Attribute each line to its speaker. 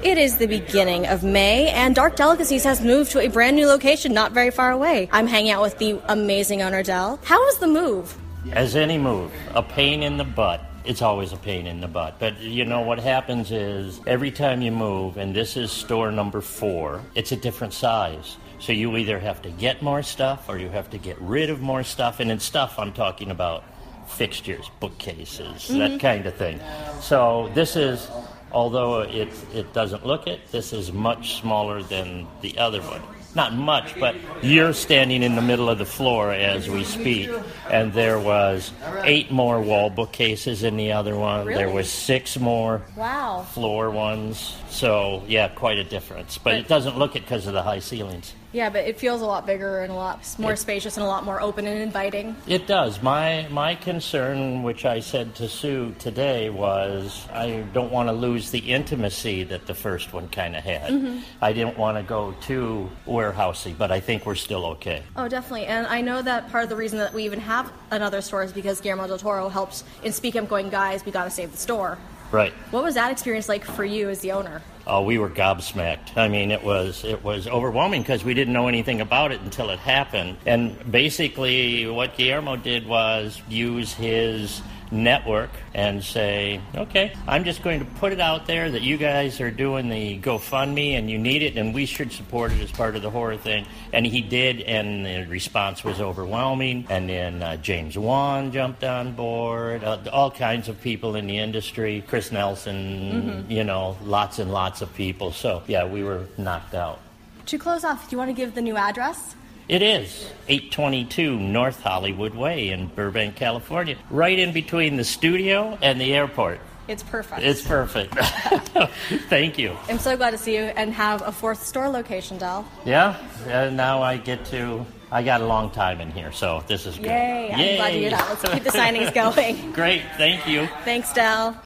Speaker 1: It is the beginning of May, and Dark Delicacies has moved to a brand new location not very far away. I'm hanging out with the amazing owner, Del. How was the move?
Speaker 2: As any move, a pain in the butt. It's always a pain in the butt. But you know what happens is every time you move, and this is store number four, it's a different size. So you either have to get more stuff or you have to get rid of more stuff. And in stuff, I'm talking about fixtures, bookcases, that mm-hmm. kind of thing. So this is, although it, it doesn't look it, this is much smaller than the other one. Not much, but you're standing in the middle of the floor as we speak, and there was eight more wall bookcases in the other one. There was six more
Speaker 1: Wow.
Speaker 2: floor ones. So yeah, quite a difference. But it doesn't look it because of the high ceilings.
Speaker 1: Yeah, but it feels a lot bigger and a lot more spacious and a lot more open and inviting.
Speaker 2: It does. My my concern, which I said to Sue today, was I don't want to lose the intimacy that the first one kind of had. Mm-hmm. I didn't want to go too warehousey, but I think we're still okay.
Speaker 1: Oh, definitely. And I know that part of the reason that we even have another store is because Guillermo del Toro helps in Speak Up going, guys, we got to save the store.
Speaker 2: Right.
Speaker 1: What was that experience like for you as the owner?
Speaker 2: Oh, we were gobsmacked. I mean, it was it was overwhelming because we didn't know anything about it until it happened. And basically, what Guillermo did was use his network and say, "Okay, I'm just going to put it out there that you guys are doing the GoFundMe and you need it, and we should support it as part of the horror thing." And he did, and the response was overwhelming. And then uh, James Wan jumped on board. Uh, all kinds of people in the industry, Chris Nelson, you know, lots and lots of people. So yeah, we were knocked out.
Speaker 1: To close off, do you want to give the new address?
Speaker 2: It is 822 North Hollywood Way in Burbank, California, right in between the studio and the airport.
Speaker 1: It's perfect.
Speaker 2: It's perfect. Thank you.
Speaker 1: I'm so glad to see you and have a fourth store location, Del.
Speaker 2: Yeah, uh, now I get to. I got a long time in here, so this is good.
Speaker 1: Yay! I'm glad to hear that. Let's keep the signings going.
Speaker 2: Great, thank you.
Speaker 1: Thanks, Del.